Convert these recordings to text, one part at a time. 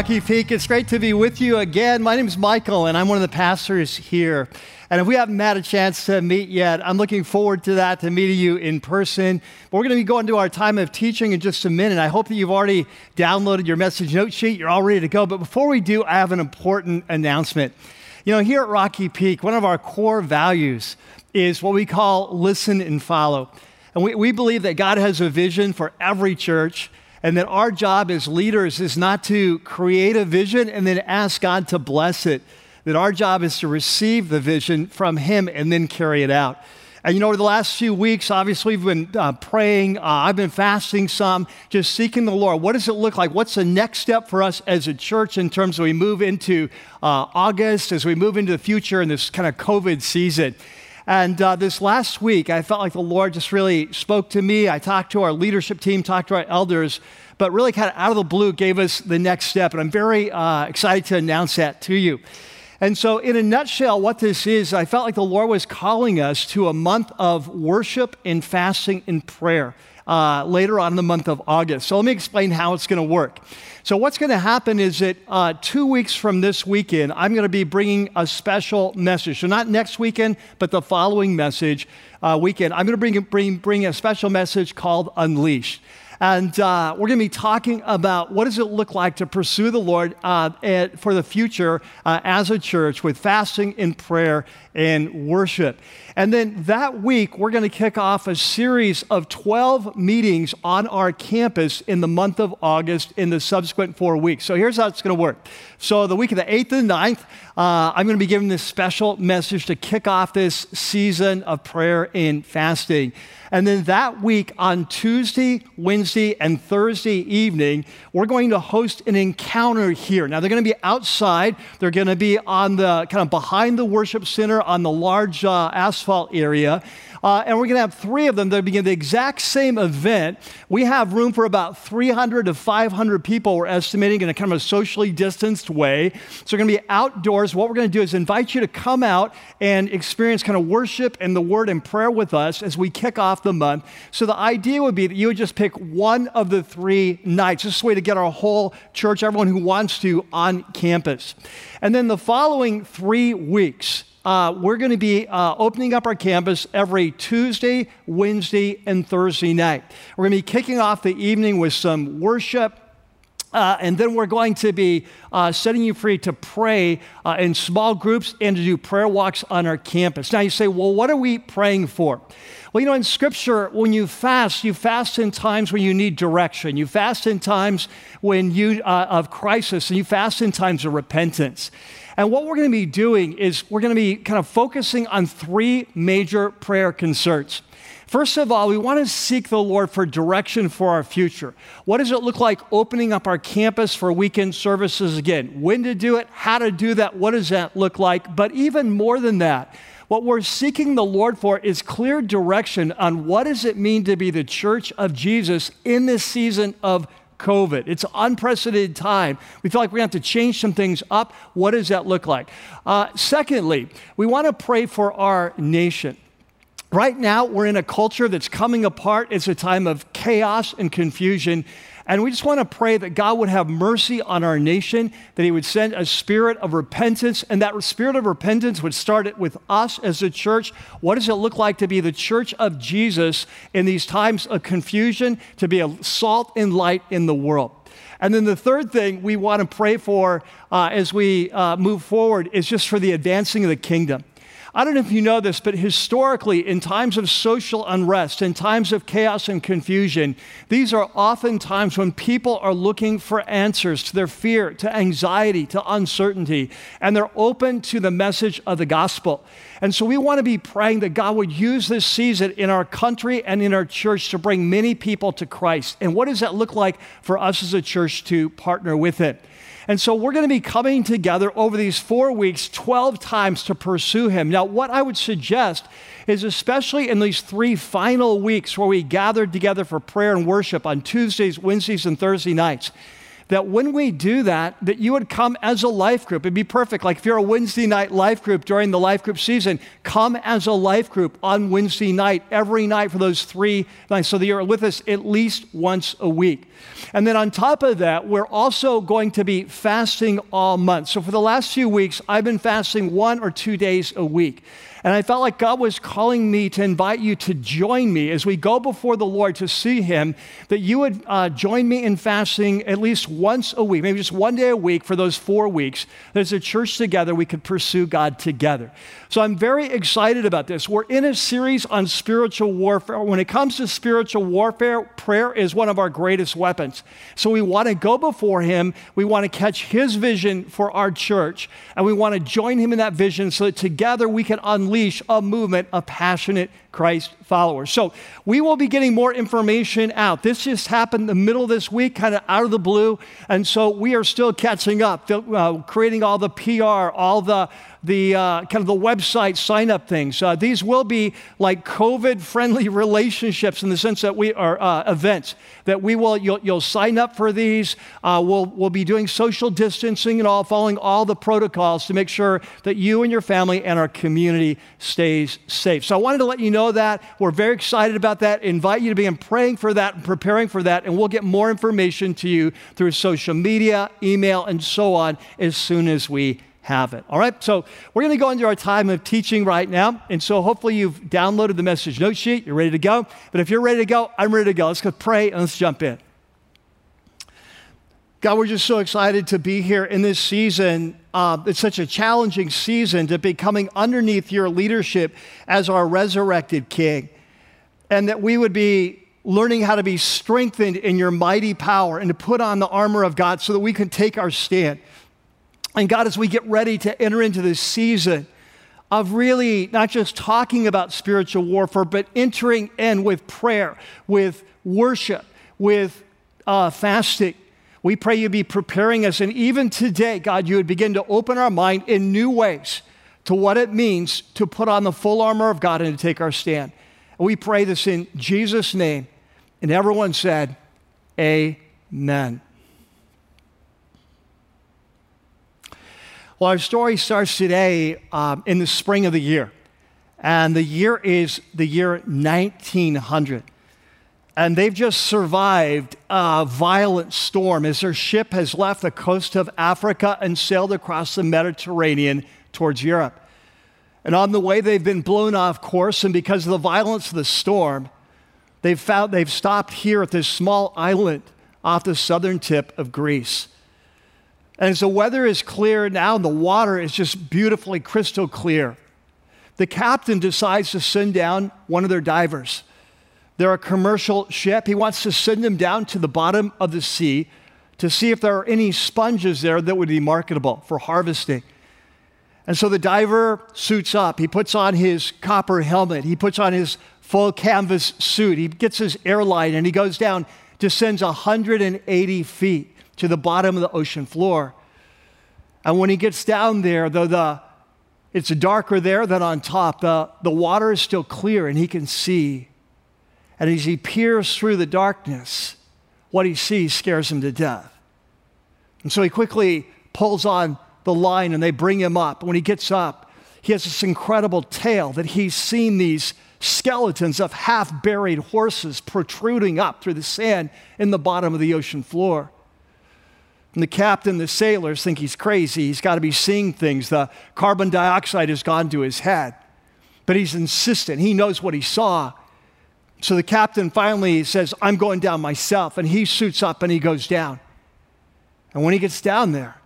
Rocky Peak. It's great to be with you again. My name is Michael, and I'm one of the pastors here. And if we haven't had a chance to meet yet, I'm looking forward to that, to meeting you in person. But we're going to be going to our time of teaching in just a minute. I hope that you've already downloaded your message note sheet. You're all ready to go. But before we do, I have an important announcement. You know, here at Rocky Peak, one of our core values is what we call listen and follow. And we, we believe that God has a vision for every church and that our job as leaders is not to create a vision and then ask God to bless it, that our job is to receive the vision from Him and then carry it out. And you know, over the last few weeks, obviously, we've been uh, praying. Uh, I've been fasting some, just seeking the Lord. What does it look like? What's the next step for us as a church in terms of we move into uh, August, as we move into the future in this kind of COVID season? And uh, this last week, I felt like the Lord just really spoke to me. I talked to our leadership team, talked to our elders, but really kind of out of the blue gave us the next step. And I'm very uh, excited to announce that to you. And so, in a nutshell, what this is, I felt like the Lord was calling us to a month of worship and fasting and prayer uh, later on in the month of August. So, let me explain how it's going to work. So, what's going to happen is that uh, two weeks from this weekend, I'm going to be bringing a special message. So, not next weekend, but the following message uh, weekend. I'm going to bring, bring, bring a special message called Unleashed. And uh, we're going to be talking about what does it look like to pursue the Lord uh, for the future uh, as a church with fasting and prayer and worship. And then that week, we're going to kick off a series of 12 meetings on our campus in the month of August in the subsequent four weeks. So here's how it's going to work. So the week of the 8th and 9th, uh, I'm going to be giving this special message to kick off this season of prayer and fasting. And then that week on Tuesday, Wednesday, and Thursday evening, we're going to host an encounter here. Now, they're going to be outside. They're going to be on the kind of behind the worship center on the large uh, asphalt area. Uh, and we're going to have three of them that begin the exact same event. We have room for about 300 to 500 people, we're estimating, in a kind of a socially distanced way. So we're going to be outdoors. What we're going to do is invite you to come out and experience kind of worship and the word and prayer with us as we kick off the month. So the idea would be that you would just pick one of the three nights. This is a way to get our whole church, everyone who wants to, on campus. And then the following three weeks, uh, we're going to be uh, opening up our campus every Tuesday, Wednesday, and Thursday night. We're going to be kicking off the evening with some worship. Uh, and then we're going to be uh, setting you free to pray uh, in small groups and to do prayer walks on our campus. Now, you say, well, what are we praying for? Well, you know, in Scripture, when you fast, you fast in times when you need direction. You fast in times when you uh, of crisis, and you fast in times of repentance. And what we're going to be doing is we're going to be kind of focusing on three major prayer concerns. First of all, we want to seek the Lord for direction for our future. What does it look like opening up our campus for weekend services again? When to do it, how to do that, what does that look like? But even more than that, what we're seeking the Lord for is clear direction on what does it mean to be the church of Jesus in this season of COVID. It's unprecedented time. We feel like we have to change some things up. What does that look like? Uh, secondly, we want to pray for our nation. Right now, we're in a culture that's coming apart. It's a time of chaos and confusion. And we just want to pray that God would have mercy on our nation, that He would send a spirit of repentance, and that spirit of repentance would start it with us as a church. What does it look like to be the church of Jesus in these times of confusion, to be a salt and light in the world? And then the third thing we want to pray for uh, as we uh, move forward is just for the advancing of the kingdom. I don't know if you know this, but historically, in times of social unrest, in times of chaos and confusion, these are often times when people are looking for answers to their fear, to anxiety, to uncertainty, and they're open to the message of the gospel. And so we want to be praying that God would use this season in our country and in our church to bring many people to Christ. And what does that look like for us as a church to partner with it? And so we're going to be coming together over these four weeks 12 times to pursue Him. Now, what I would suggest is, especially in these three final weeks where we gathered together for prayer and worship on Tuesdays, Wednesdays, and Thursday nights, that when we do that, that you would come as a life group. It'd be perfect. Like if you're a Wednesday night life group during the life group season, come as a life group on Wednesday night, every night for those three nights, so that you're with us at least once a week. And then on top of that, we're also going to be fasting all month. So for the last few weeks, I've been fasting one or two days a week. And I felt like God was calling me to invite you to join me as we go before the Lord to see Him, that you would uh, join me in fasting at least once a week, maybe just one day a week for those four weeks. There's a church together, we could pursue God together. So I'm very excited about this. We're in a series on spiritual warfare. When it comes to spiritual warfare, prayer is one of our greatest weapons. So we want to go before Him, we want to catch His vision for our church, and we want to join Him in that vision so that together we can unleash a movement of passionate Christ followers. So we will be getting more information out. This just happened the middle of this week, kind of out of the blue. And so we are still catching up, uh, creating all the PR, all the the uh, kind of the website sign up things. Uh, these will be like COVID friendly relationships in the sense that we are uh, events that we will, you'll, you'll sign up for these. Uh, we'll, we'll be doing social distancing and all, following all the protocols to make sure that you and your family and our community stays safe. So I wanted to let you know that. We're very excited about that. Invite you to begin praying for that and preparing for that. And we'll get more information to you through social media, email, and so on as soon as we have it. All right, so we're going to go into our time of teaching right now. And so hopefully you've downloaded the message note sheet, you're ready to go. But if you're ready to go, I'm ready to go. Let's go pray and let's jump in. God, we're just so excited to be here in this season. Uh, it's such a challenging season to be coming underneath your leadership as our resurrected King. And that we would be learning how to be strengthened in your mighty power and to put on the armor of God so that we can take our stand. And God, as we get ready to enter into this season of really not just talking about spiritual warfare, but entering in with prayer, with worship, with uh, fasting, we pray you be preparing us. And even today, God, you would begin to open our mind in new ways to what it means to put on the full armor of God and to take our stand. And we pray this in Jesus' name. And everyone said, Amen. Well, our story starts today um, in the spring of the year. And the year is the year 1900. And they've just survived a violent storm as their ship has left the coast of Africa and sailed across the Mediterranean towards Europe. And on the way, they've been blown off course, and because of the violence of the storm, they've, found, they've stopped here at this small island off the southern tip of Greece. And as the weather is clear now, and the water is just beautifully crystal clear. The captain decides to send down one of their divers. They're a commercial ship. He wants to send them down to the bottom of the sea to see if there are any sponges there that would be marketable for harvesting. And so the diver suits up. He puts on his copper helmet. He puts on his full canvas suit. He gets his airline and he goes down, descends 180 feet to the bottom of the ocean floor. And when he gets down there, though the it's darker there than on top, the, the water is still clear and he can see. And as he peers through the darkness, what he sees scares him to death. And so he quickly pulls on the line and they bring him up. When he gets up, he has this incredible tale that he's seen these skeletons of half buried horses protruding up through the sand in the bottom of the ocean floor. And the captain, the sailors think he's crazy. He's got to be seeing things. The carbon dioxide has gone to his head. But he's insistent. He knows what he saw. So the captain finally says, I'm going down myself. And he suits up and he goes down. And when he gets down there,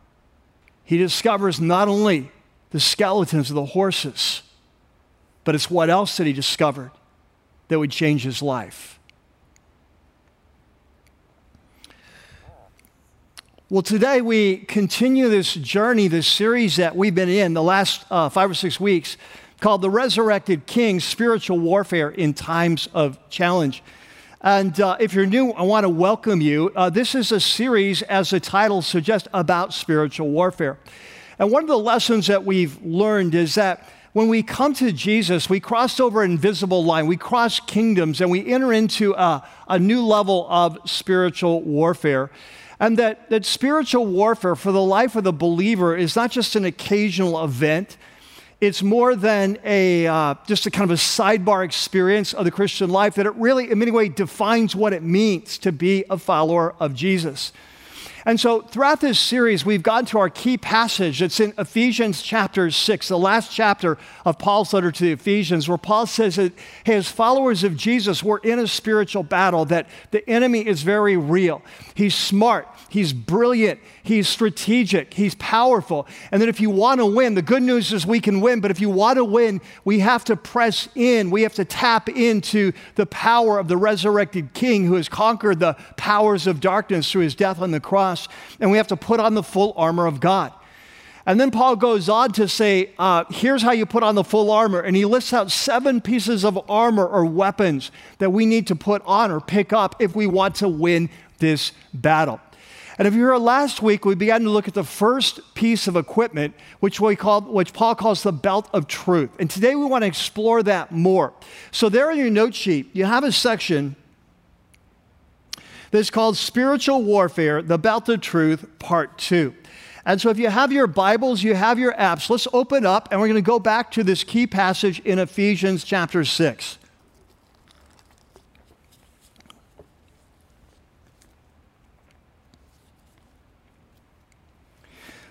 he discovers not only the skeletons of the horses, but it's what else that he discovered that would change his life. Well, today we continue this journey, this series that we've been in the last uh, five or six weeks called The Resurrected King Spiritual Warfare in Times of Challenge. And uh, if you're new, I want to welcome you. Uh, this is a series, as the title suggests, about spiritual warfare. And one of the lessons that we've learned is that when we come to Jesus, we cross over an invisible line, we cross kingdoms, and we enter into a, a new level of spiritual warfare. And that, that spiritual warfare for the life of the believer is not just an occasional event, it's more than a, uh, just a kind of a sidebar experience of the Christian life, that it really, in many ways, defines what it means to be a follower of Jesus. And so throughout this series, we've gone to our key passage. It's in Ephesians chapter 6, the last chapter of Paul's letter to the Ephesians, where Paul says that as followers of Jesus, we're in a spiritual battle, that the enemy is very real. He's smart, he's brilliant, he's strategic, he's powerful. And then if you want to win, the good news is we can win, but if you want to win, we have to press in, we have to tap into the power of the resurrected King who has conquered the powers of darkness through his death on the cross and we have to put on the full armor of God. And then Paul goes on to say, uh, here's how you put on the full armor. And he lists out seven pieces of armor or weapons that we need to put on or pick up if we want to win this battle. And if you were last week, we began to look at the first piece of equipment, which, we call, which Paul calls the belt of truth. And today we want to explore that more. So, there in your note sheet, you have a section that's called Spiritual Warfare, the Belt of Truth, Part 2. And so, if you have your Bibles, you have your apps, let's open up and we're going to go back to this key passage in Ephesians chapter 6.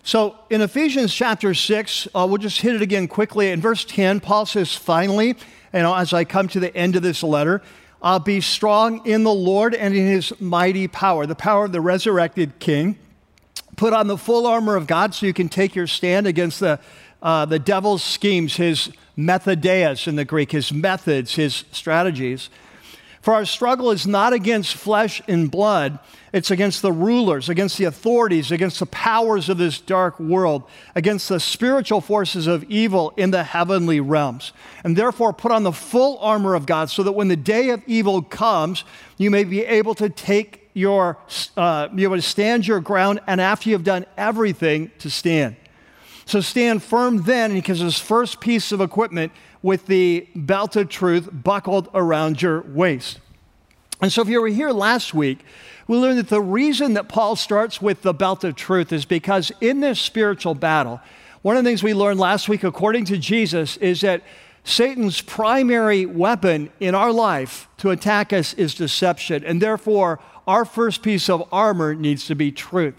So, in Ephesians chapter 6, uh, we'll just hit it again quickly. In verse 10, Paul says, Finally, you know, as I come to the end of this letter, uh, be strong in the Lord and in his mighty power, the power of the resurrected king. Put on the full armor of God so you can take your stand against the, uh, the devil's schemes, his methodeias in the Greek, his methods, his strategies. For our struggle is not against flesh and blood, it's against the rulers, against the authorities, against the powers of this dark world, against the spiritual forces of evil in the heavenly realms. And therefore, put on the full armor of God so that when the day of evil comes, you may be able to take your, uh, be able to stand your ground, and after you've done everything, to stand. So stand firm then, because this first piece of equipment with the belt of truth buckled around your waist. And so, if you were here last week, we learned that the reason that Paul starts with the belt of truth is because in this spiritual battle, one of the things we learned last week, according to Jesus, is that Satan's primary weapon in our life to attack us is deception. And therefore, our first piece of armor needs to be truth.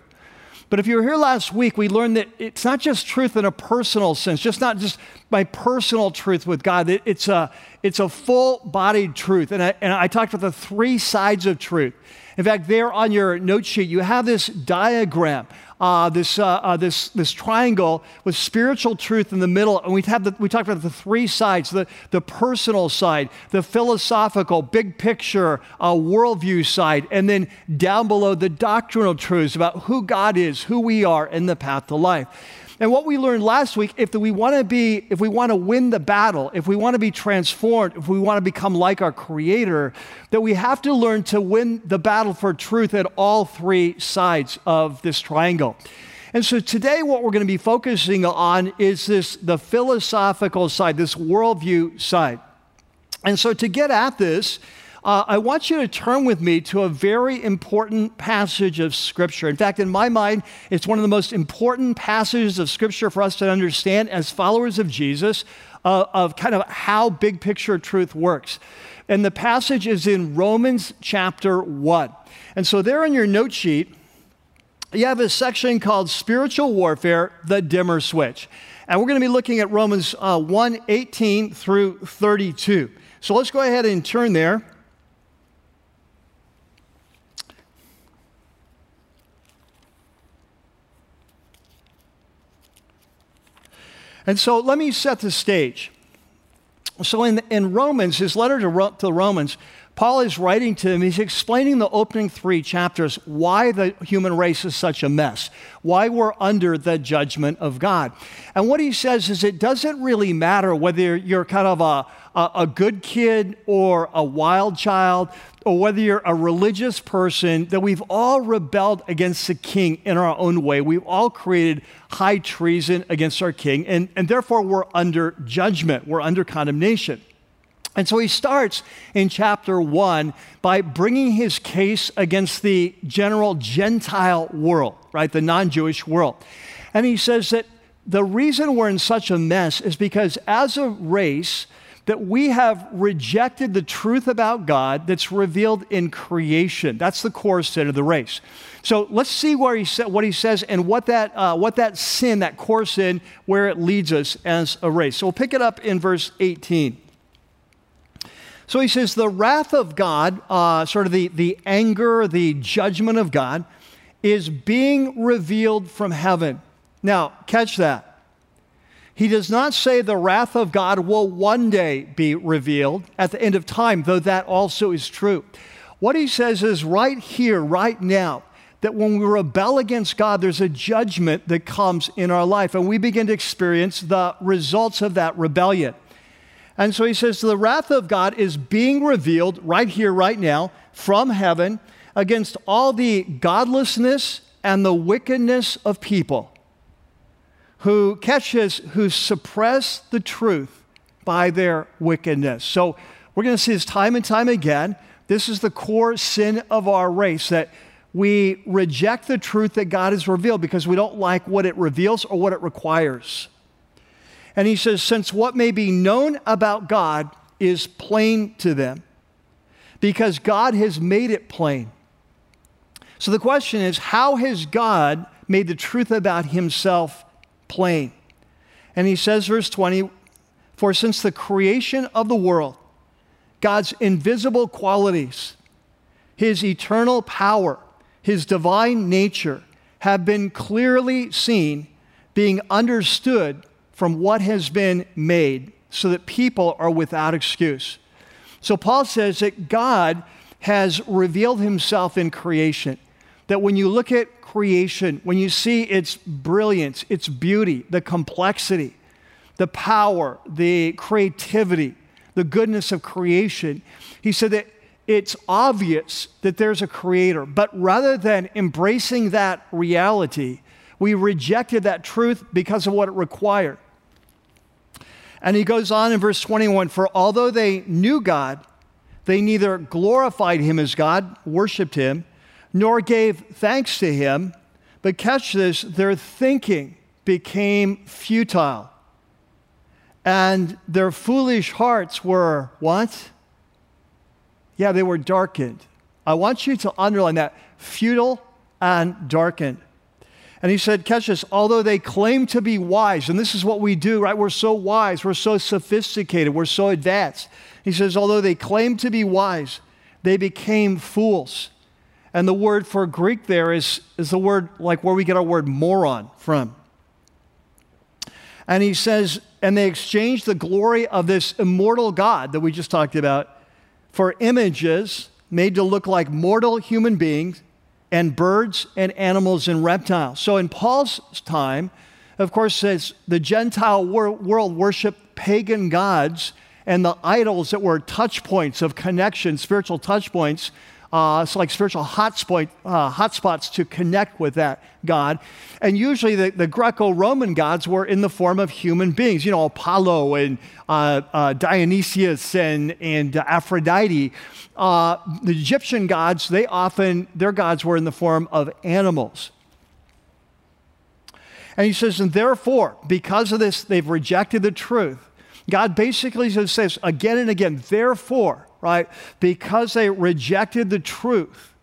But if you were here last week, we learned that it's not just truth in a personal sense, just not just my personal truth with God. It's a, it's a full bodied truth. And I, and I talked about the three sides of truth. In fact, there on your note sheet, you have this diagram, uh, this, uh, uh, this, this triangle with spiritual truth in the middle. And we, have the, we talked about the three sides the, the personal side, the philosophical, big picture, uh, worldview side, and then down below the doctrinal truths about who God is, who we are, and the path to life. And what we learned last week, if we want to be, if we want to win the battle, if we want to be transformed, if we want to become like our Creator, that we have to learn to win the battle for truth at all three sides of this triangle. And so today, what we're going to be focusing on is this the philosophical side, this worldview side. And so to get at this, uh, I want you to turn with me to a very important passage of Scripture. In fact, in my mind, it's one of the most important passages of Scripture for us to understand as followers of Jesus, uh, of kind of how big picture truth works. And the passage is in Romans chapter 1. And so, there on your note sheet, you have a section called Spiritual Warfare, the Dimmer Switch. And we're going to be looking at Romans uh, 1 18 through 32. So let's go ahead and turn there. And so let me set the stage. So in, in Romans, his letter to, to the Romans, Paul is writing to him, he's explaining the opening three chapters why the human race is such a mess, why we're under the judgment of God. And what he says is it doesn't really matter whether you're kind of a, a, a good kid or a wild child, or whether you're a religious person, that we've all rebelled against the king in our own way. We've all created high treason against our king, and, and therefore we're under judgment, we're under condemnation. And so he starts in chapter one by bringing his case against the general Gentile world, right? The non Jewish world. And he says that the reason we're in such a mess is because as a race, that we have rejected the truth about God that's revealed in creation. That's the core sin of the race. So let's see where he sa- what he says and what that, uh, what that sin, that core sin, where it leads us as a race. So we'll pick it up in verse 18. So he says, the wrath of God, uh, sort of the, the anger, the judgment of God, is being revealed from heaven. Now, catch that. He does not say the wrath of God will one day be revealed at the end of time, though that also is true. What he says is right here, right now, that when we rebel against God, there's a judgment that comes in our life, and we begin to experience the results of that rebellion. And so he says, the wrath of God is being revealed right here, right now, from heaven against all the godlessness and the wickedness of people who catches, who suppress the truth by their wickedness. So we're going to see this time and time again. This is the core sin of our race that we reject the truth that God has revealed because we don't like what it reveals or what it requires. And he says, since what may be known about God is plain to them, because God has made it plain. So the question is, how has God made the truth about himself plain? And he says, verse 20, for since the creation of the world, God's invisible qualities, his eternal power, his divine nature have been clearly seen, being understood from what has been made so that people are without excuse. So Paul says that God has revealed himself in creation. That when you look at creation, when you see its brilliance, its beauty, the complexity, the power, the creativity, the goodness of creation, he said that it's obvious that there's a creator. But rather than embracing that reality, we rejected that truth because of what it required. And he goes on in verse 21 For although they knew God, they neither glorified him as God, worshiped him, nor gave thanks to him. But catch this, their thinking became futile. And their foolish hearts were what? Yeah, they were darkened. I want you to underline that futile and darkened. And he said, catch this, although they claim to be wise, and this is what we do, right? We're so wise, we're so sophisticated, we're so advanced. He says, although they claim to be wise, they became fools. And the word for Greek there is, is the word like where we get our word moron from. And he says, and they exchanged the glory of this immortal God that we just talked about for images made to look like mortal human beings and birds and animals and reptiles. So in Paul's time, of course, says the Gentile world worshiped pagan gods and the idols that were touch points of connection, spiritual touch points. Uh, so like spiritual hotspot, uh, hotspots to connect with that God. And usually the, the Greco-Roman gods were in the form of human beings, you know, Apollo and uh, uh Dionysius and, and Aphrodite uh, the Egyptian gods, they often, their gods were in the form of animals. And he says, and therefore, because of this, they've rejected the truth. God basically says again and again, therefore, right, because they rejected the truth,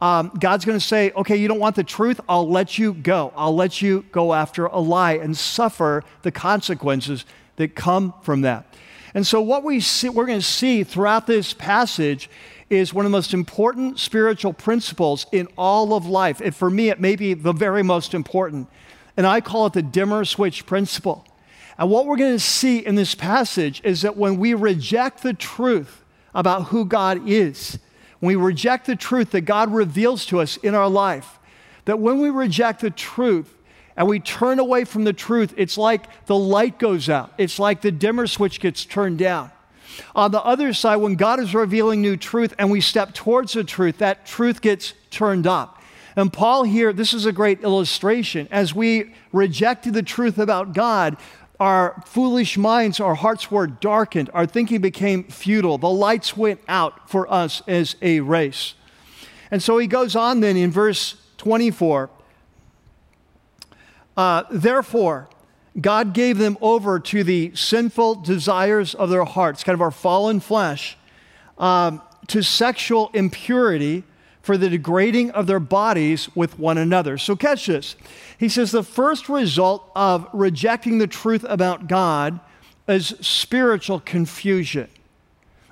um, God's going to say, okay, you don't want the truth? I'll let you go. I'll let you go after a lie and suffer the consequences that come from that. And so, what we see, we're going to see throughout this passage is one of the most important spiritual principles in all of life. And for me, it may be the very most important. And I call it the dimmer switch principle. And what we're going to see in this passage is that when we reject the truth about who God is, we reject the truth that God reveals to us in our life, that when we reject the truth, and we turn away from the truth, it's like the light goes out. It's like the dimmer switch gets turned down. On the other side, when God is revealing new truth and we step towards the truth, that truth gets turned up. And Paul here, this is a great illustration. As we rejected the truth about God, our foolish minds, our hearts were darkened, our thinking became futile. The lights went out for us as a race. And so he goes on then in verse 24 uh, Therefore, God gave them over to the sinful desires of their hearts, kind of our fallen flesh, um, to sexual impurity for the degrading of their bodies with one another. So, catch this. He says the first result of rejecting the truth about God is spiritual confusion.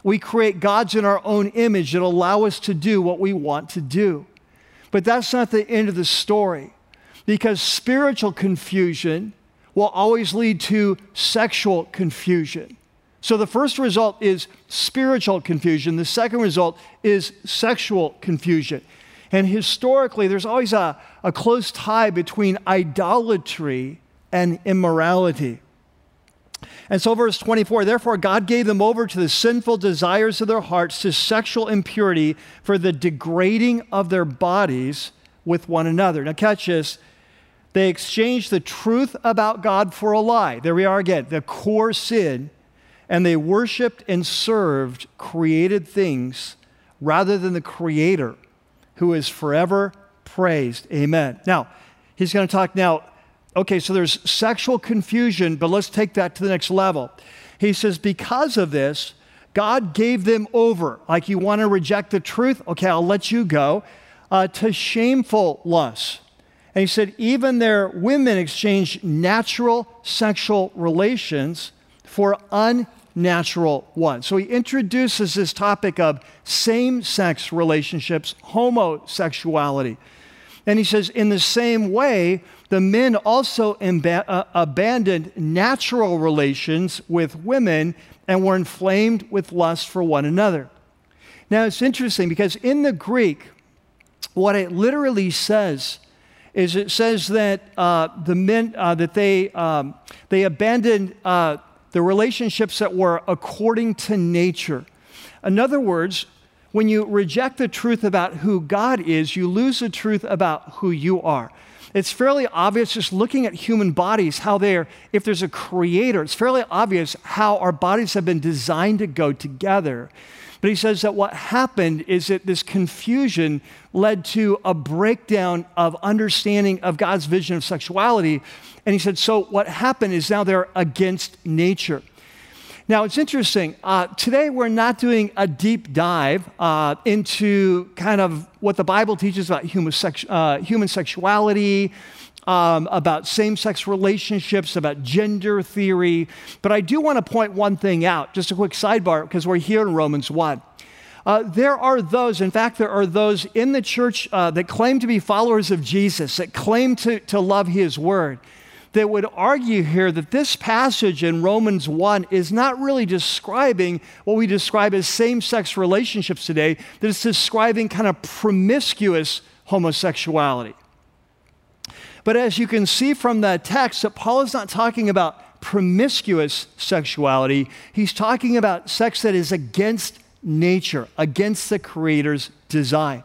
We create gods in our own image that allow us to do what we want to do. But that's not the end of the story because spiritual confusion will always lead to sexual confusion. So the first result is spiritual confusion, the second result is sexual confusion. And historically, there's always a, a close tie between idolatry and immorality. And so, verse 24, therefore, God gave them over to the sinful desires of their hearts, to sexual impurity, for the degrading of their bodies with one another. Now, catch this. They exchanged the truth about God for a lie. There we are again, the core sin. And they worshiped and served created things rather than the Creator who is forever praised. Amen. Now, he's going to talk now. Okay, so there's sexual confusion, but let's take that to the next level. He says, because of this, God gave them over. Like you want to reject the truth? Okay, I'll let you go. Uh, to shameful lusts. And he said, even their women exchanged natural sexual relations for unnatural one. So he introduces this topic of same sex relationships, homosexuality. And he says, in the same way, the men also imba- uh, abandoned natural relations with women and were inflamed with lust for one another. Now, it's interesting because in the Greek, what it literally says is it says that uh, the men uh, that they um, they abandoned uh, the relationships that were according to nature. In other words, when you reject the truth about who God is, you lose the truth about who you are. It's fairly obvious just looking at human bodies, how they're, if there's a creator, it's fairly obvious how our bodies have been designed to go together. But he says that what happened is that this confusion led to a breakdown of understanding of God's vision of sexuality. And he said, so what happened is now they're against nature. Now, it's interesting. Uh, today, we're not doing a deep dive uh, into kind of what the Bible teaches about uh, human sexuality, um, about same sex relationships, about gender theory. But I do want to point one thing out, just a quick sidebar, because we're here in Romans 1. Uh, there are those, in fact, there are those in the church uh, that claim to be followers of Jesus, that claim to, to love his word, that would argue here that this passage in Romans 1 is not really describing what we describe as same sex relationships today, that it's describing kind of promiscuous homosexuality. But as you can see from that text, that Paul is not talking about promiscuous sexuality. He's talking about sex that is against nature, against the Creator's design.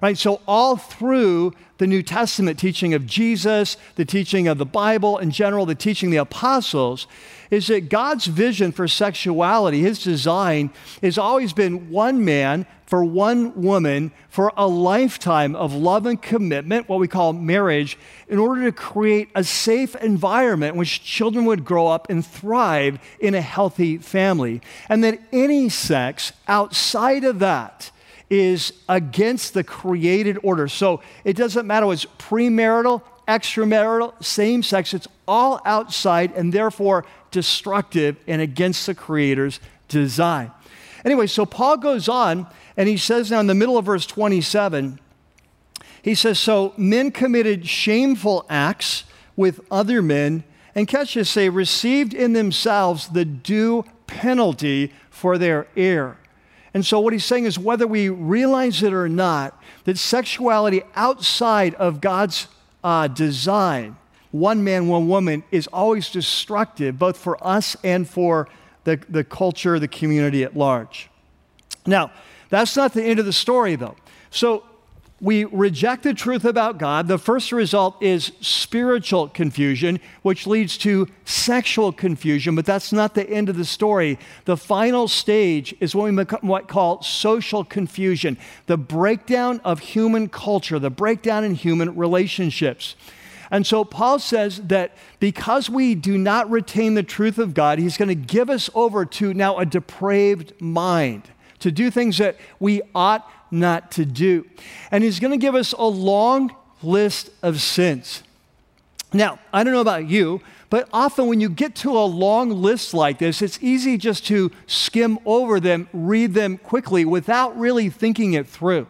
Right? So, all through the New Testament teaching of Jesus, the teaching of the Bible in general, the teaching of the apostles, is that God's vision for sexuality, his design, has always been one man for one woman for a lifetime of love and commitment, what we call marriage, in order to create a safe environment in which children would grow up and thrive in a healthy family. And that any sex outside of that, is against the created order. So it doesn't matter what's premarital, extramarital, same sex, it's all outside and therefore destructive and against the Creator's design. Anyway, so Paul goes on and he says now in the middle of verse 27, he says, So men committed shameful acts with other men, and catch this, they received in themselves the due penalty for their error. And so, what he's saying is whether we realize it or not, that sexuality outside of God's uh, design one man, one woman is always destructive, both for us and for the, the culture, the community at large. Now, that's not the end of the story, though. So, we reject the truth about God, the first result is spiritual confusion, which leads to sexual confusion, but that's not the end of the story. The final stage is what we might call social confusion, the breakdown of human culture, the breakdown in human relationships. And so Paul says that because we do not retain the truth of God, he's going to give us over to now a depraved mind to do things that we ought not to do. And he's going to give us a long list of sins. Now, I don't know about you, but often when you get to a long list like this, it's easy just to skim over them, read them quickly without really thinking it through.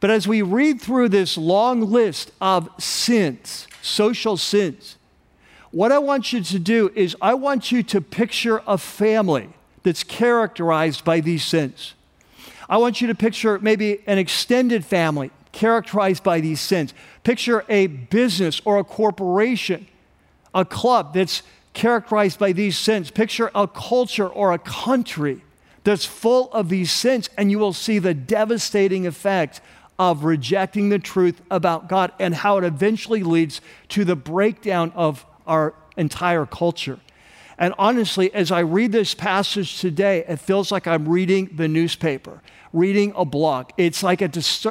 But as we read through this long list of sins, social sins, what I want you to do is I want you to picture a family that's characterized by these sins. I want you to picture maybe an extended family characterized by these sins. Picture a business or a corporation, a club that's characterized by these sins. Picture a culture or a country that's full of these sins, and you will see the devastating effect of rejecting the truth about God and how it eventually leads to the breakdown of our entire culture. And honestly, as I read this passage today, it feels like I'm reading the newspaper, reading a blog. It's like a,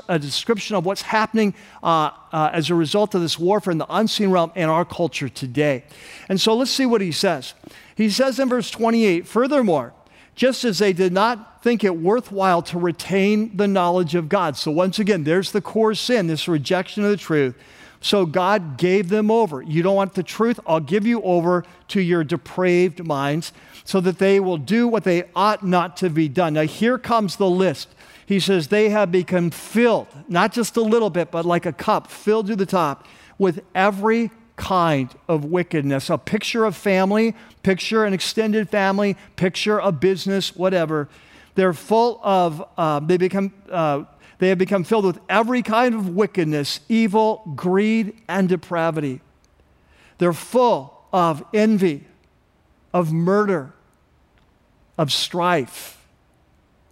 a description of what's happening uh, uh, as a result of this warfare in the unseen realm in our culture today. And so let's see what he says. He says in verse 28 Furthermore, just as they did not think it worthwhile to retain the knowledge of God. So, once again, there's the core sin, this rejection of the truth. So God gave them over. You don't want the truth? I'll give you over to your depraved minds so that they will do what they ought not to be done. Now, here comes the list. He says, They have become filled, not just a little bit, but like a cup filled to the top with every kind of wickedness. A picture of family, picture an extended family, picture a business, whatever. They're full of, uh, they become. Uh, they have become filled with every kind of wickedness, evil, greed, and depravity. They're full of envy, of murder, of strife,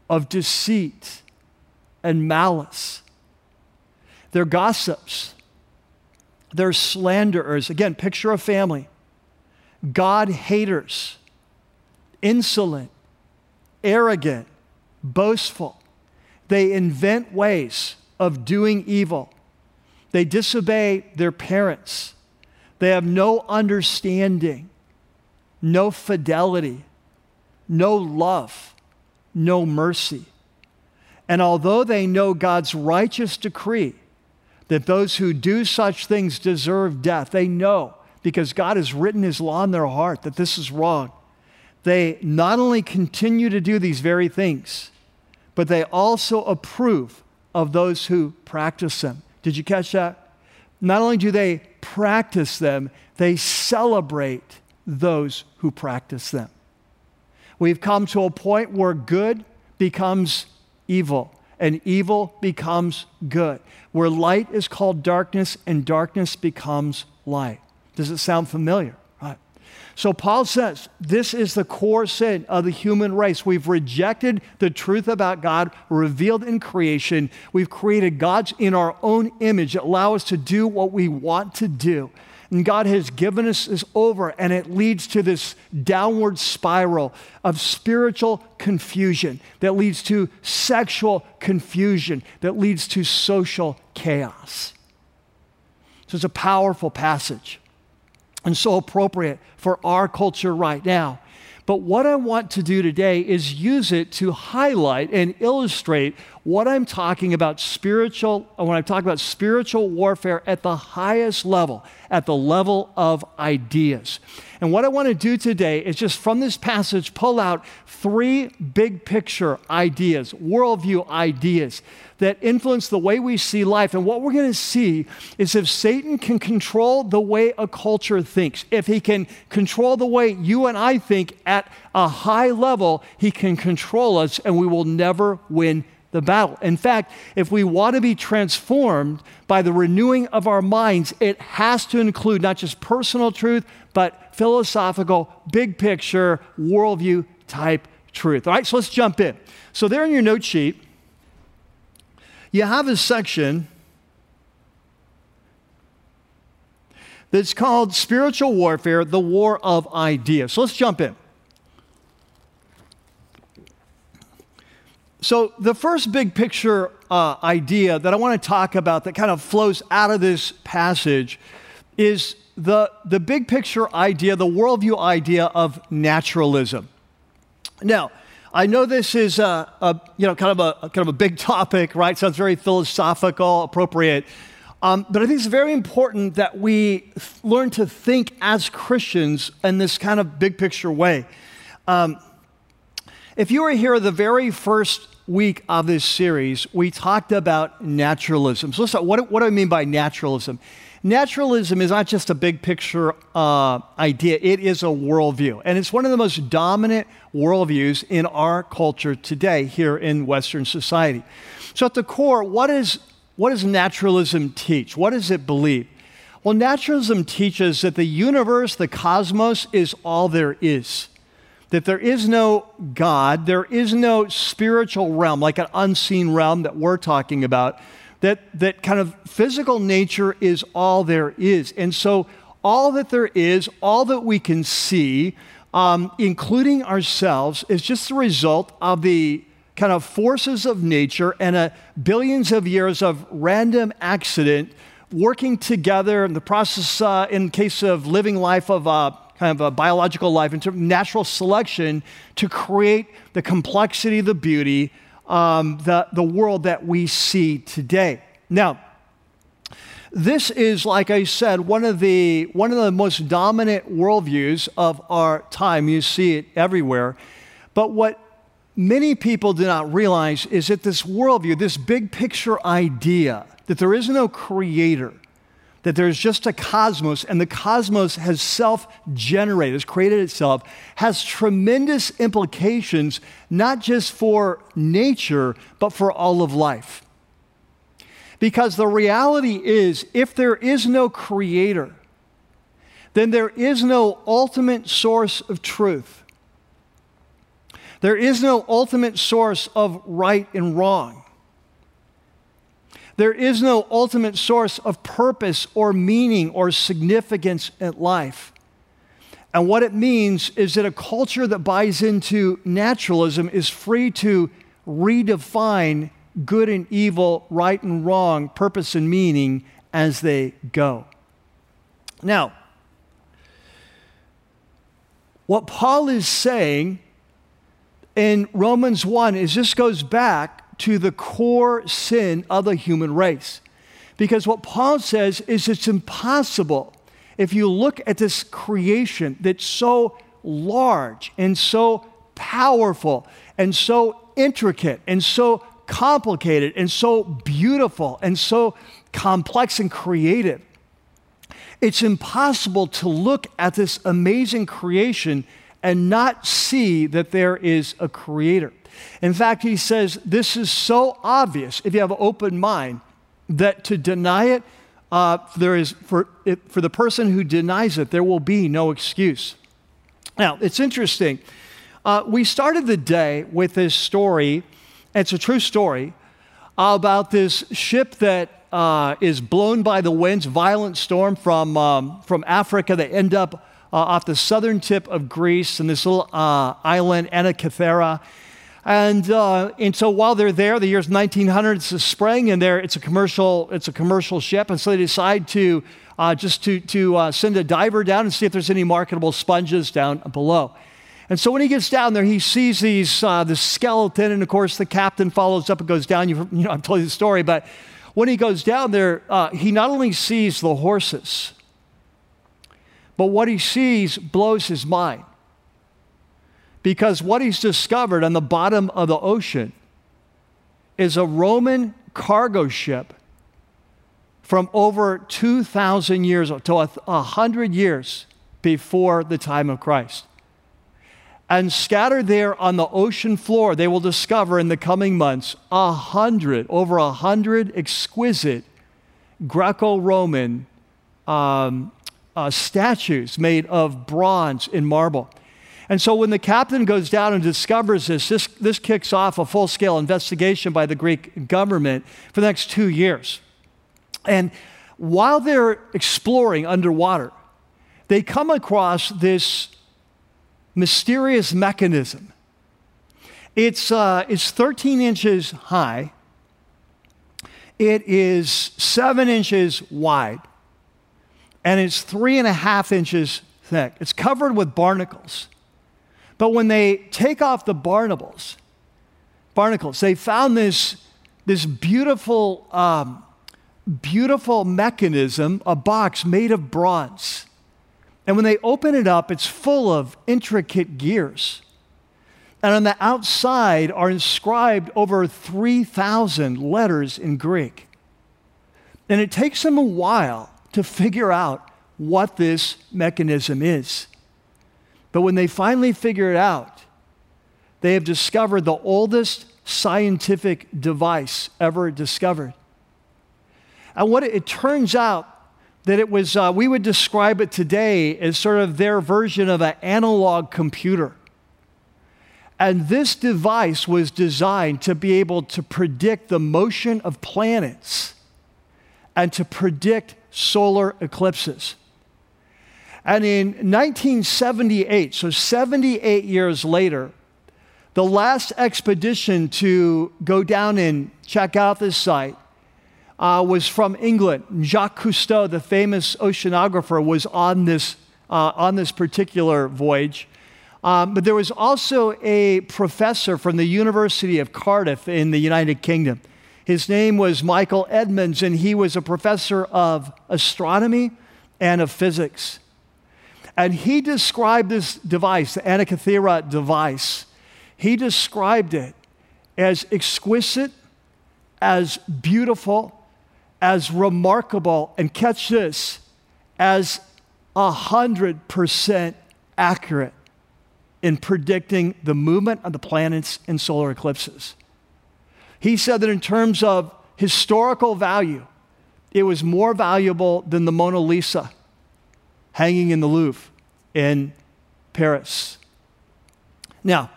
of deceit, and malice. They're gossips. They're slanderers. Again, picture a family. God haters, insolent, arrogant, boastful they invent ways of doing evil. They disobey their parents. They have no understanding, no fidelity, no love, no mercy. And although they know God's righteous decree that those who do such things deserve death, they know because God has written his law in their heart that this is wrong. They not only continue to do these very things, but they also approve of those who practice them. Did you catch that? Not only do they practice them, they celebrate those who practice them. We've come to a point where good becomes evil and evil becomes good, where light is called darkness and darkness becomes light. Does it sound familiar? So Paul says this is the core sin of the human race. We've rejected the truth about God revealed in creation. We've created gods in our own image that allow us to do what we want to do. And God has given us this over, and it leads to this downward spiral of spiritual confusion that leads to sexual confusion, that leads to social chaos. So it's a powerful passage and so appropriate for our culture right now. But what I want to do today is use it to highlight and illustrate what I'm talking about spiritual, when I'm talking about spiritual warfare at the highest level, at the level of ideas. And what I want to do today is just from this passage pull out three big picture ideas, worldview ideas that influence the way we see life. And what we're going to see is if Satan can control the way a culture thinks, if he can control the way you and I think at a high level, he can control us and we will never win the battle. In fact, if we want to be transformed by the renewing of our minds, it has to include not just personal truth, but philosophical, big picture, worldview type truth. All right, so let's jump in. So, there in your note sheet, you have a section that's called Spiritual Warfare, the War of Ideas. So let's jump in. So, the first big picture uh, idea that I want to talk about that kind of flows out of this passage is the, the big picture idea, the worldview idea of naturalism. Now, I know this is a, a, you know kind of a kind of a big topic, right? Sounds very philosophical, appropriate. Um, but I think it's very important that we th- learn to think as Christians in this kind of big picture way. Um, if you were here the very first week of this series, we talked about naturalism. So, listen, what, what do I mean by naturalism? Naturalism is not just a big picture uh, idea, it is a worldview. And it's one of the most dominant worldviews in our culture today here in Western society. So, at the core, what, is, what does naturalism teach? What does it believe? Well, naturalism teaches that the universe, the cosmos, is all there is. That there is no God, there is no spiritual realm, like an unseen realm that we're talking about that, that kind of physical nature is all there is. And so, all that there is, all that we can see, um, including ourselves, is just the result of the kind of forces of nature and a billions of years of random accident working together in the process, uh, in case of living life of uh, kind of a biological life, in terms of natural selection, to create the complexity, the beauty, um, the, the world that we see today. Now, this is, like I said, one of the, one of the most dominant worldviews of our time. You see it everywhere. But what many people do not realize is that this worldview, this big picture idea that there is no creator, that there's just a cosmos, and the cosmos has self generated, has created itself, has tremendous implications, not just for nature, but for all of life. Because the reality is, if there is no creator, then there is no ultimate source of truth. There is no ultimate source of right and wrong. There is no ultimate source of purpose or meaning or significance in life. And what it means is that a culture that buys into naturalism is free to redefine good and evil, right and wrong, purpose and meaning as they go. Now, what Paul is saying in Romans 1 is this goes back to the core sin of the human race. Because what Paul says is it's impossible if you look at this creation that's so large and so powerful and so intricate and so complicated and so beautiful and so complex and creative. It's impossible to look at this amazing creation and not see that there is a creator. In fact, he says this is so obvious if you have an open mind that to deny it, uh, there is for, it, for the person who denies it, there will be no excuse. Now, it's interesting. Uh, we started the day with this story, it's a true story, about this ship that uh, is blown by the winds, violent storm from, um, from Africa. They end up uh, off the southern tip of Greece in this little uh, island, Antikythera. And, uh, and so while they're there, the year's 1900, it's a spring, and there it's a commercial, it's a commercial ship, and so they decide to uh, just to, to uh, send a diver down and see if there's any marketable sponges down below. And so when he gets down there, he sees these uh, the skeleton, and of course the captain follows up and goes down. You, you know, I've told you the story, but when he goes down there, uh, he not only sees the horses, but what he sees blows his mind. Because what he's discovered on the bottom of the ocean is a Roman cargo ship from over 2,000 years to 100 years before the time of Christ. And scattered there on the ocean floor, they will discover in the coming months a hundred, over a hundred exquisite Greco Roman um, uh, statues made of bronze and marble. And so when the captain goes down and discovers this, this, this kicks off a full scale investigation by the Greek government for the next two years. And while they're exploring underwater, they come across this mysterious mechanism. It's, uh, it's 13 inches high, it is seven inches wide, and it's three and a half inches thick. It's covered with barnacles. But when they take off the barnacles, barnacles, they found this, this beautiful, um, beautiful mechanism, a box made of bronze. And when they open it up, it's full of intricate gears. And on the outside are inscribed over 3,000 letters in Greek. And it takes them a while to figure out what this mechanism is. But when they finally figure it out, they have discovered the oldest scientific device ever discovered. And what it, it turns out that it was, uh, we would describe it today as sort of their version of an analog computer. And this device was designed to be able to predict the motion of planets and to predict solar eclipses. And in 1978, so 78 years later, the last expedition to go down and check out this site uh, was from England. Jacques Cousteau, the famous oceanographer, was on this, uh, on this particular voyage. Um, but there was also a professor from the University of Cardiff in the United Kingdom. His name was Michael Edmunds, and he was a professor of astronomy and of physics. And he described this device, the Antikythera device, he described it as exquisite, as beautiful, as remarkable, and catch this, as 100% accurate in predicting the movement of the planets in solar eclipses. He said that in terms of historical value, it was more valuable than the Mona Lisa hanging in the Louvre in Paris. Now,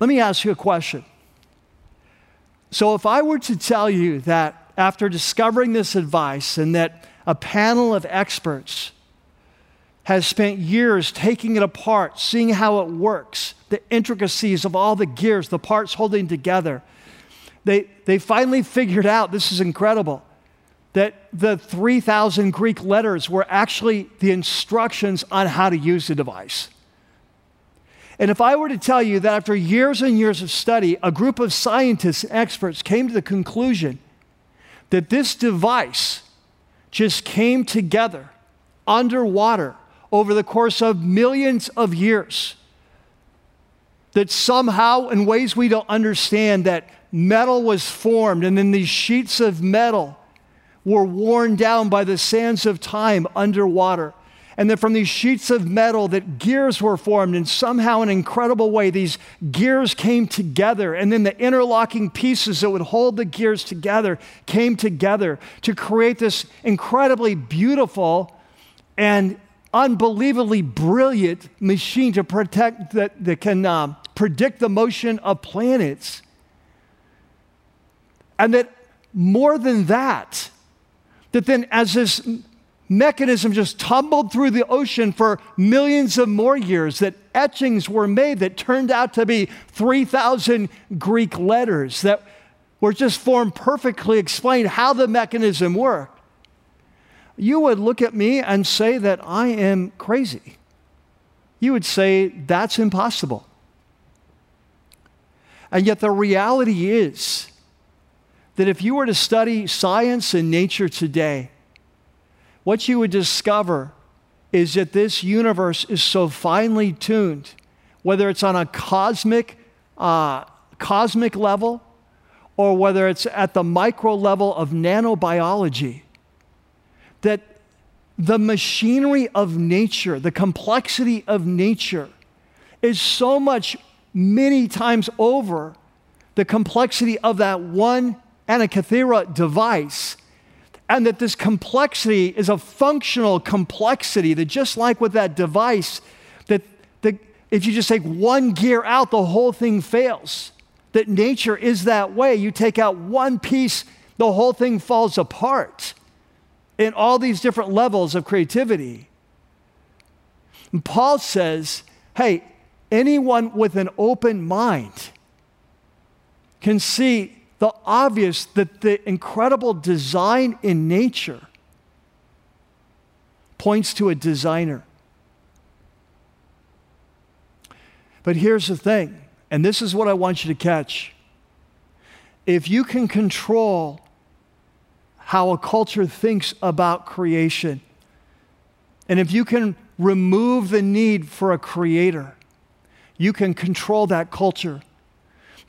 let me ask you a question. So, if I were to tell you that after discovering this advice and that a panel of experts has spent years taking it apart, seeing how it works, the intricacies of all the gears, the parts holding together. They, they finally figured out this is incredible that the 3,000 Greek letters were actually the instructions on how to use the device. And if I were to tell you that after years and years of study, a group of scientists and experts came to the conclusion that this device just came together underwater over the course of millions of years. That somehow, in ways we don't understand, that metal was formed, and then these sheets of metal were worn down by the sands of time underwater. And then from these sheets of metal, that gears were formed, and somehow, an incredible way, these gears came together. And then the interlocking pieces that would hold the gears together came together to create this incredibly beautiful and unbelievably brilliant machine to protect that, that can uh, predict the motion of planets. And that more than that, that then as this mechanism just tumbled through the ocean for millions of more years, that etchings were made that turned out to be 3,000 Greek letters that were just formed perfectly, explained how the mechanism worked you would look at me and say that I am crazy. You would say that's impossible. And yet, the reality is that if you were to study science and nature today, what you would discover is that this universe is so finely tuned, whether it's on a cosmic, uh, cosmic level or whether it's at the micro level of nanobiology that the machinery of nature, the complexity of nature, is so much many times over the complexity of that one Antikythera device. And that this complexity is a functional complexity that, just like with that device, that, that if you just take one gear out, the whole thing fails. That nature is that way. You take out one piece, the whole thing falls apart in all these different levels of creativity. And Paul says, hey, anyone with an open mind can see the obvious that the incredible design in nature points to a designer. But here's the thing, and this is what I want you to catch. If you can control how a culture thinks about creation, and if you can remove the need for a creator, you can control that culture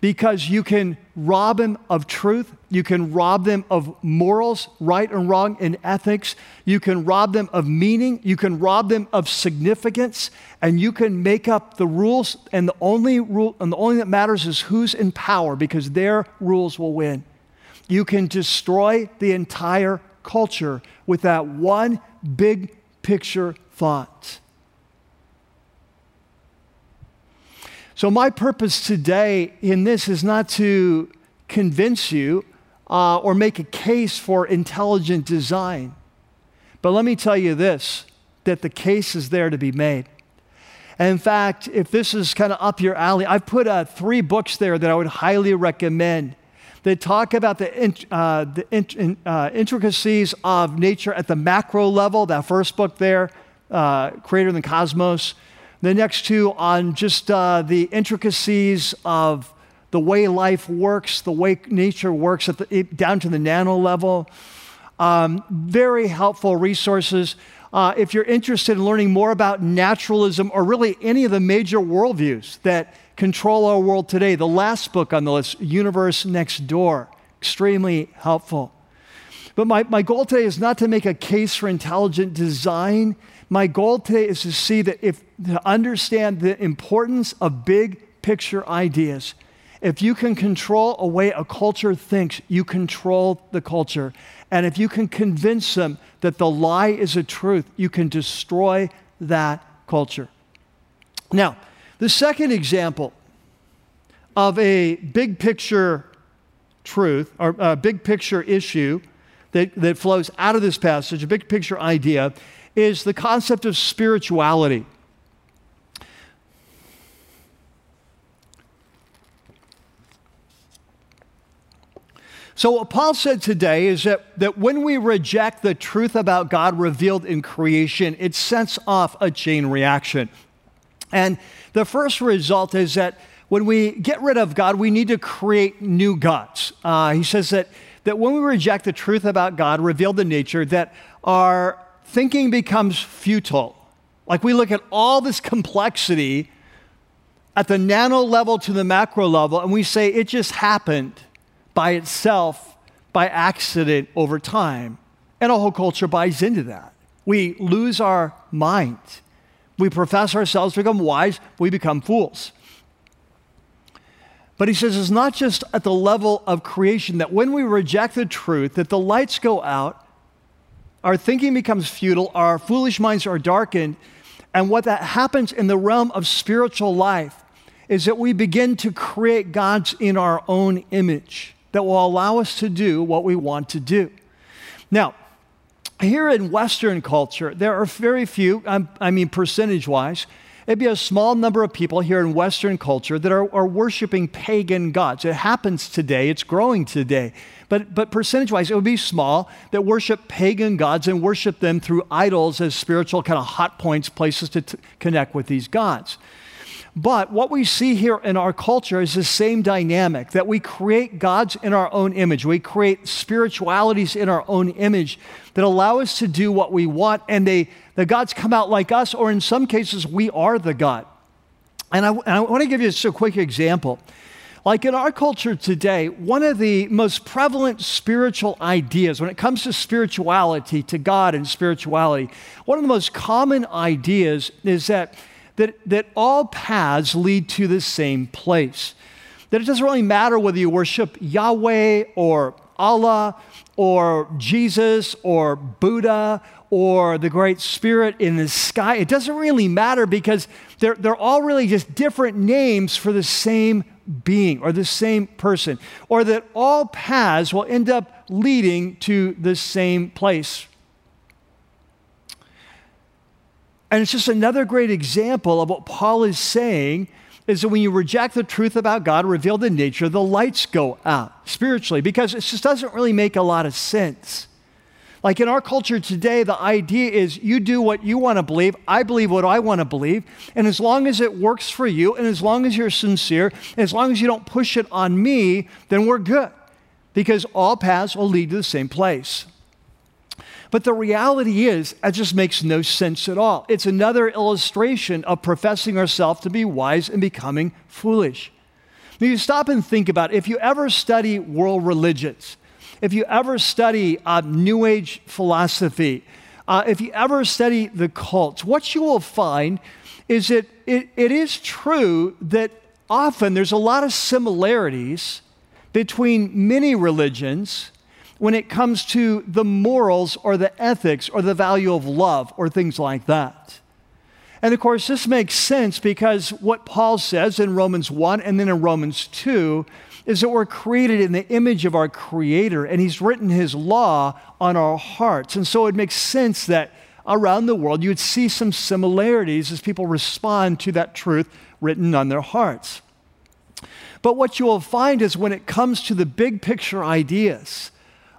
because you can rob them of truth. You can rob them of morals, right and wrong, and ethics. You can rob them of meaning. You can rob them of significance. And you can make up the rules. And the only rule, and the only that matters is who's in power because their rules will win. You can destroy the entire culture with that one big picture thought. So, my purpose today in this is not to convince you uh, or make a case for intelligent design. But let me tell you this that the case is there to be made. And in fact, if this is kind of up your alley, I've put uh, three books there that I would highly recommend that talk about the, uh, the in, uh, intricacies of nature at the macro level. That first book there, uh, Creator in the Cosmos. The next two on just uh, the intricacies of the way life works, the way nature works, at the, down to the nano level. Um, very helpful resources. Uh, if you're interested in learning more about naturalism or really any of the major worldviews that control our world today, the last book on the list, Universe Next Door, extremely helpful. But my, my goal today is not to make a case for intelligent design. My goal today is to see that if to understand the importance of big picture ideas. If you can control a way a culture thinks, you control the culture. And if you can convince them that the lie is a truth, you can destroy that culture. Now, the second example of a big picture truth or a big picture issue that, that flows out of this passage, a big picture idea, is the concept of spirituality. So, what Paul said today is that, that when we reject the truth about God revealed in creation, it sets off a chain reaction. And the first result is that when we get rid of God, we need to create new gods. Uh, he says that, that when we reject the truth about God revealed in nature, that our thinking becomes futile. Like we look at all this complexity at the nano level to the macro level, and we say it just happened by itself by accident over time. And a whole culture buys into that. We lose our mind. We profess ourselves to become wise, we become fools. But he says it's not just at the level of creation that when we reject the truth, that the lights go out, our thinking becomes futile, our foolish minds are darkened, and what that happens in the realm of spiritual life is that we begin to create gods in our own image that will allow us to do what we want to do. Now, here in Western culture, there are very few, um, I mean, percentage wise, it'd be a small number of people here in Western culture that are, are worshiping pagan gods. It happens today, it's growing today. But, but percentage wise, it would be small that worship pagan gods and worship them through idols as spiritual kind of hot points, places to t- connect with these gods. But what we see here in our culture is the same dynamic that we create gods in our own image. We create spiritualities in our own image that allow us to do what we want, and they, the gods come out like us, or in some cases, we are the God. And I, and I want to give you just a quick example. Like in our culture today, one of the most prevalent spiritual ideas when it comes to spirituality, to God and spirituality, one of the most common ideas is that that, that all paths lead to the same place. That it doesn't really matter whether you worship Yahweh or Allah or Jesus or Buddha or the Great Spirit in the sky. It doesn't really matter because they're, they're all really just different names for the same being or the same person, or that all paths will end up leading to the same place. And it's just another great example of what Paul is saying is that when you reject the truth about God, reveal the nature, the lights go out spiritually because it just doesn't really make a lot of sense. Like in our culture today, the idea is you do what you want to believe, I believe what I want to believe, and as long as it works for you, and as long as you're sincere, as long as you don't push it on me, then we're good because all paths will lead to the same place. But the reality is, that just makes no sense at all. It's another illustration of professing ourselves to be wise and becoming foolish. Now, you stop and think about it. if you ever study world religions, if you ever study uh, New Age philosophy, uh, if you ever study the cults, what you will find is that it, it is true that often there's a lot of similarities between many religions when it comes to the morals or the ethics or the value of love or things like that. And of course, this makes sense because what Paul says in Romans 1 and then in Romans 2 is that we're created in the image of our Creator, and He's written His law on our hearts. And so it makes sense that around the world you would see some similarities as people respond to that truth written on their hearts. But what you will find is when it comes to the big picture ideas,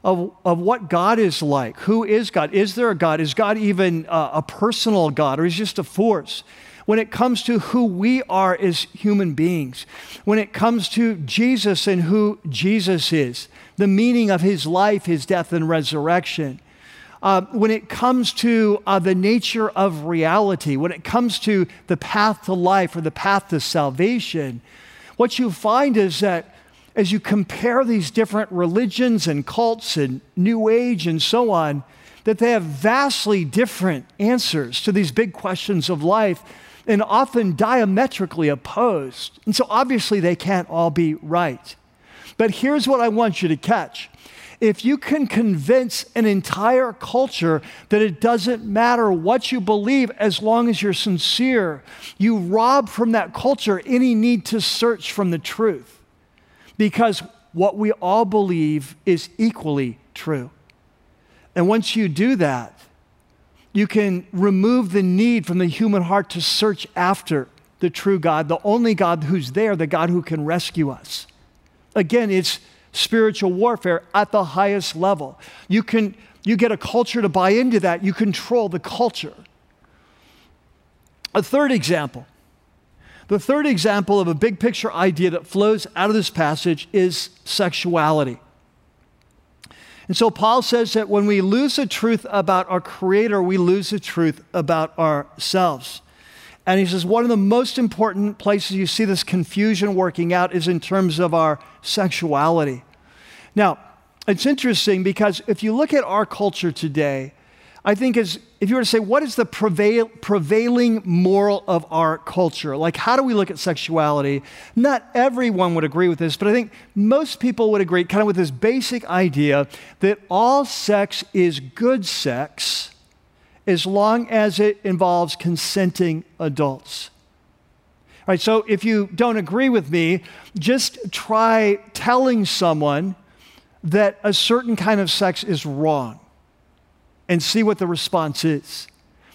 of, of what God is like. Who is God? Is there a God? Is God even a personal God or is just a force? when it comes to who we are as human beings, when it comes to Jesus and who Jesus is, the meaning of his life, his death, and resurrection. Uh, when it comes to uh, the nature of reality, when it comes to the path to life or the path to salvation, what you find is that as you compare these different religions and cults and New Age and so on, that they have vastly different answers to these big questions of life and often diametrically opposed. And so obviously they can't all be right. But here's what I want you to catch. If you can convince an entire culture that it doesn't matter what you believe as long as you're sincere, you rob from that culture any need to search from the truth. Because what we all believe is equally true. And once you do that, you can remove the need from the human heart to search after the true God, the only God who's there, the God who can rescue us. Again, it's spiritual warfare at the highest level. You can you get a culture to buy into that, you control the culture. A third example. The third example of a big picture idea that flows out of this passage is sexuality. And so Paul says that when we lose the truth about our Creator, we lose the truth about ourselves. And he says one of the most important places you see this confusion working out is in terms of our sexuality. Now, it's interesting because if you look at our culture today, I think is if you were to say, what is the prevail, prevailing moral of our culture? Like, how do we look at sexuality? Not everyone would agree with this, but I think most people would agree kind of with this basic idea that all sex is good sex as long as it involves consenting adults. All right, so if you don't agree with me, just try telling someone that a certain kind of sex is wrong and see what the response is.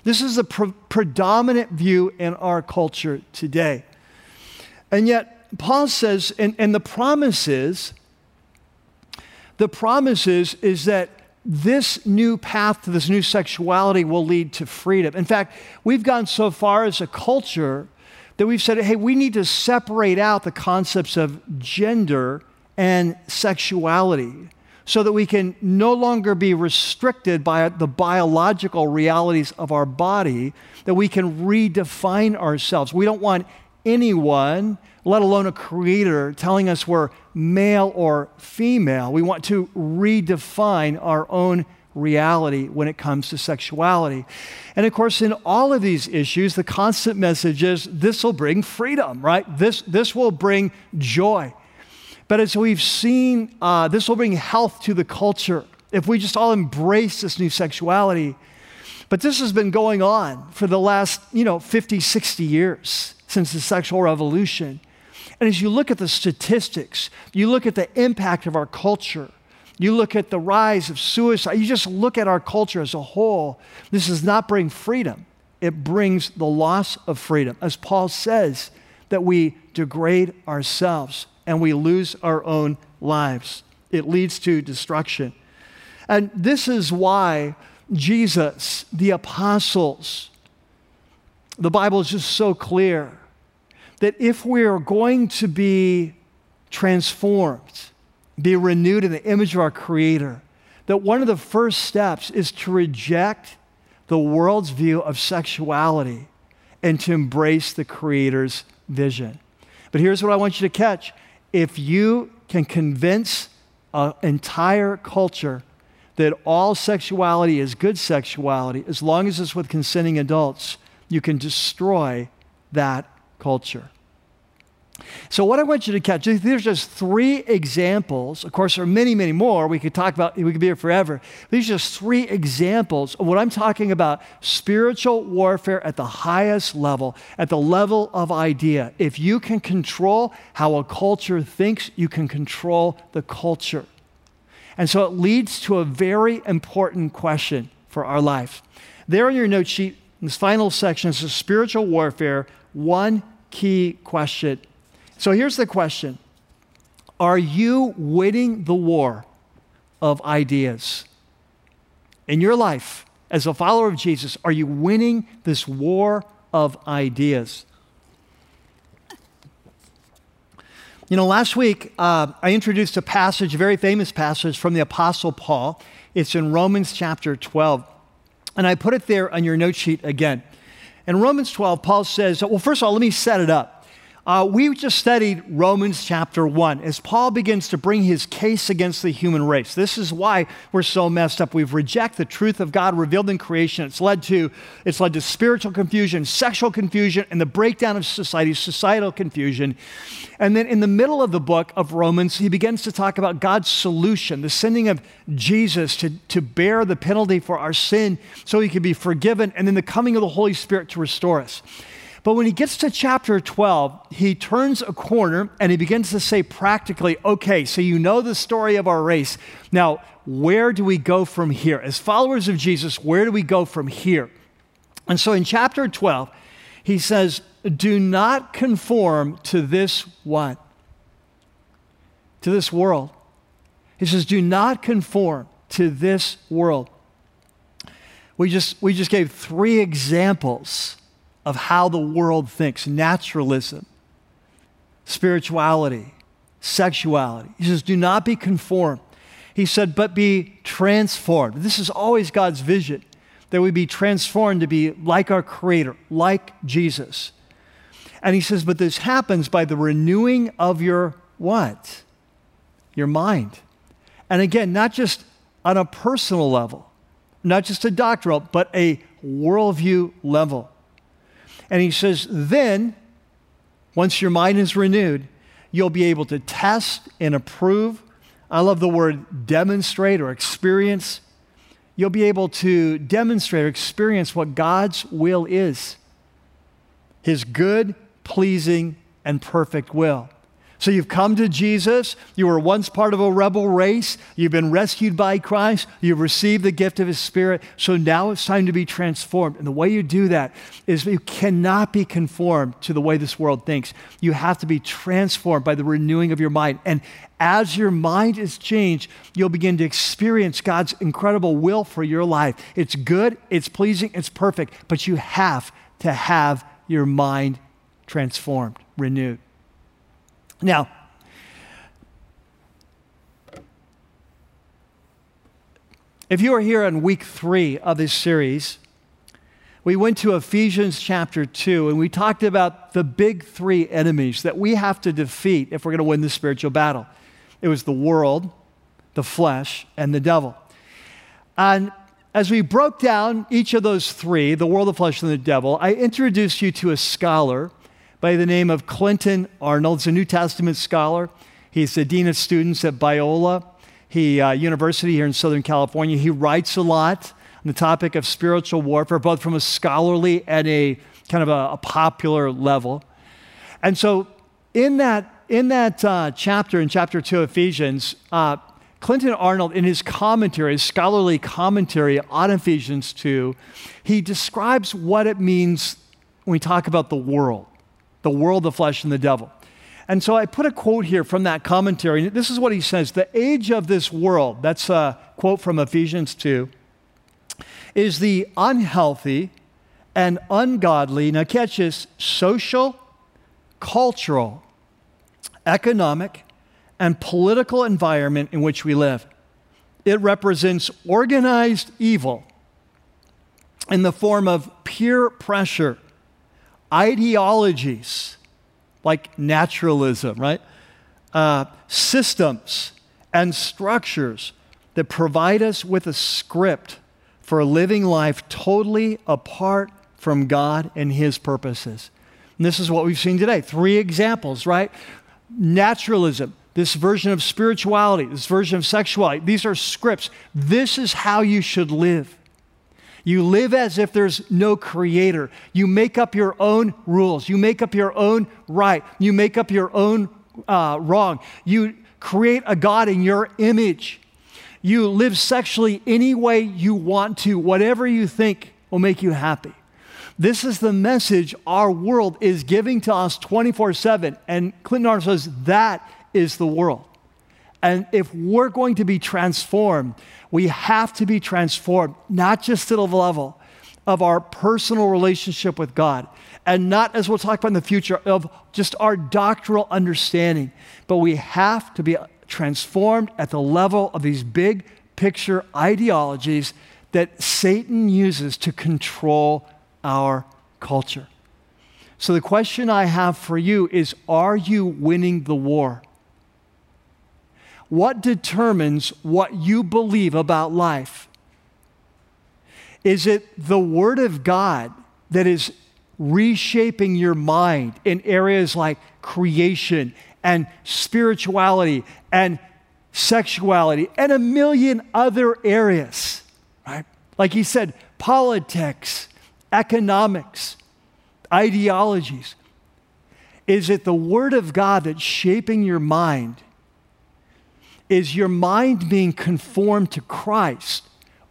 This is the pre- predominant view in our culture today. And yet, Paul says, and, and the promise is, the promise is, is that this new path to this new sexuality will lead to freedom. In fact, we've gone so far as a culture that we've said, hey, we need to separate out the concepts of gender and sexuality so that we can no longer be restricted by the biological realities of our body, that we can redefine ourselves. We don't want anyone, let alone a creator, telling us we're male or female. We want to redefine our own reality when it comes to sexuality. And of course, in all of these issues, the constant message is this will bring freedom, right? This, this will bring joy. But as we've seen, uh, this will bring health to the culture. if we just all embrace this new sexuality. But this has been going on for the last, you know, 50, 60 years since the sexual revolution. And as you look at the statistics, you look at the impact of our culture, you look at the rise of suicide, you just look at our culture as a whole, this does not bring freedom. It brings the loss of freedom. As Paul says, that we degrade ourselves and we lose our own lives. It leads to destruction. And this is why Jesus, the apostles, the Bible is just so clear that if we are going to be transformed, be renewed in the image of our Creator, that one of the first steps is to reject the world's view of sexuality and to embrace the Creator's vision. But here's what I want you to catch if you can convince an entire culture that all sexuality is good sexuality, as long as it's with consenting adults, you can destroy that culture. So, what I want you to catch, there's just three examples. Of course, there are many, many more. We could talk about, we could be here forever. These are just three examples of what I'm talking about spiritual warfare at the highest level, at the level of idea. If you can control how a culture thinks, you can control the culture. And so it leads to a very important question for our life. There in your note sheet, in this final section, is spiritual warfare, one key question so here's the question Are you winning the war of ideas? In your life, as a follower of Jesus, are you winning this war of ideas? You know, last week uh, I introduced a passage, a very famous passage from the Apostle Paul. It's in Romans chapter 12. And I put it there on your note sheet again. In Romans 12, Paul says, well, first of all, let me set it up. Uh, we just studied Romans chapter 1 as Paul begins to bring his case against the human race. This is why we're so messed up. We've rejected the truth of God revealed in creation. It's led to, it's led to spiritual confusion, sexual confusion, and the breakdown of society, societal confusion. And then in the middle of the book of Romans, he begins to talk about God's solution, the sending of Jesus to, to bear the penalty for our sin so he could be forgiven, and then the coming of the Holy Spirit to restore us. But when he gets to chapter 12, he turns a corner and he begins to say practically, okay, so you know the story of our race. Now, where do we go from here? As followers of Jesus, where do we go from here? And so in chapter 12, he says, do not conform to this what? To this world. He says, do not conform to this world. We just, we just gave three examples of how the world thinks naturalism, spirituality, sexuality. He says, Do not be conformed. He said, But be transformed. This is always God's vision that we be transformed to be like our Creator, like Jesus. And he says, But this happens by the renewing of your what? Your mind. And again, not just on a personal level, not just a doctrinal, but a worldview level. And he says, then, once your mind is renewed, you'll be able to test and approve. I love the word demonstrate or experience. You'll be able to demonstrate or experience what God's will is His good, pleasing, and perfect will. So you've come to Jesus. You were once part of a rebel race. You've been rescued by Christ. You've received the gift of His Spirit. So now it's time to be transformed. And the way you do that is you cannot be conformed to the way this world thinks. You have to be transformed by the renewing of your mind. And as your mind is changed, you'll begin to experience God's incredible will for your life. It's good, it's pleasing, it's perfect, but you have to have your mind transformed, renewed. Now, if you are here on week three of this series, we went to Ephesians chapter 2 and we talked about the big three enemies that we have to defeat if we're going to win the spiritual battle. It was the world, the flesh, and the devil. And as we broke down each of those three, the world, the flesh, and the devil, I introduced you to a scholar by the name of Clinton Arnold. He's a New Testament scholar. He's the dean of students at Biola. he uh, university here in Southern California. He writes a lot on the topic of spiritual warfare, both from a scholarly and a kind of a, a popular level. And so, in that in that uh, chapter, in chapter two of Ephesians, uh, Clinton Arnold, in his commentary, his scholarly commentary on Ephesians 2, he describes what it means when we talk about the world, the world, the flesh, and the devil. And so I put a quote here from that commentary. This is what he says The age of this world, that's a quote from Ephesians 2, is the unhealthy and ungodly, now catch this, social, cultural, economic, and political environment in which we live. It represents organized evil in the form of peer pressure, ideologies like naturalism, right? Uh, systems and structures that provide us with a script for living life totally apart from God and His purposes. And this is what we've seen today. Three examples, right? Naturalism, this version of spirituality, this version of sexuality. These are scripts. This is how you should live. You live as if there's no creator. You make up your own rules. You make up your own right. You make up your own uh, wrong. You create a God in your image. You live sexually any way you want to, whatever you think will make you happy. This is the message our world is giving to us 24 7. And Clinton Arnold says that is the world. And if we're going to be transformed, we have to be transformed, not just to the level of our personal relationship with God, and not, as we'll talk about in the future, of just our doctrinal understanding, but we have to be transformed at the level of these big picture ideologies that Satan uses to control our culture. So, the question I have for you is Are you winning the war? What determines what you believe about life? Is it the Word of God that is reshaping your mind in areas like creation and spirituality and sexuality and a million other areas, right? Like he said, politics, economics, ideologies. Is it the Word of God that's shaping your mind? Is your mind being conformed to Christ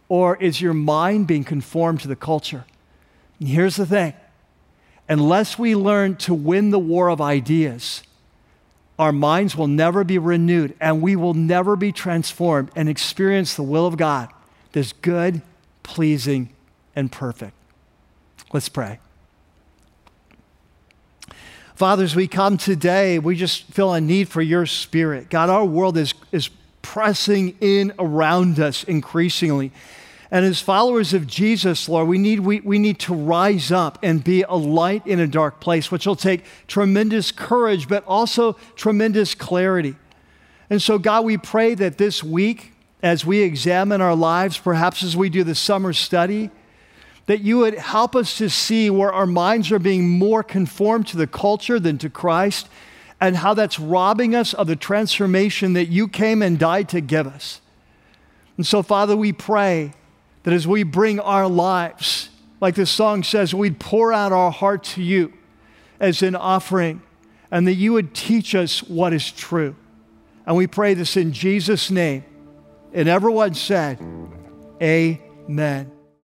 or is your mind being conformed to the culture? And here's the thing unless we learn to win the war of ideas, our minds will never be renewed and we will never be transformed and experience the will of God that's good, pleasing, and perfect. Let's pray. Fathers, we come today, we just feel a need for your spirit. God, our world is, is pressing in around us increasingly. And as followers of Jesus, Lord, we need, we, we need to rise up and be a light in a dark place, which will take tremendous courage, but also tremendous clarity. And so, God, we pray that this week, as we examine our lives, perhaps as we do the summer study, that you would help us to see where our minds are being more conformed to the culture than to Christ, and how that's robbing us of the transformation that you came and died to give us. And so, Father, we pray that as we bring our lives, like this song says, we'd pour out our heart to you as an offering, and that you would teach us what is true. And we pray this in Jesus' name. And everyone said, Amen.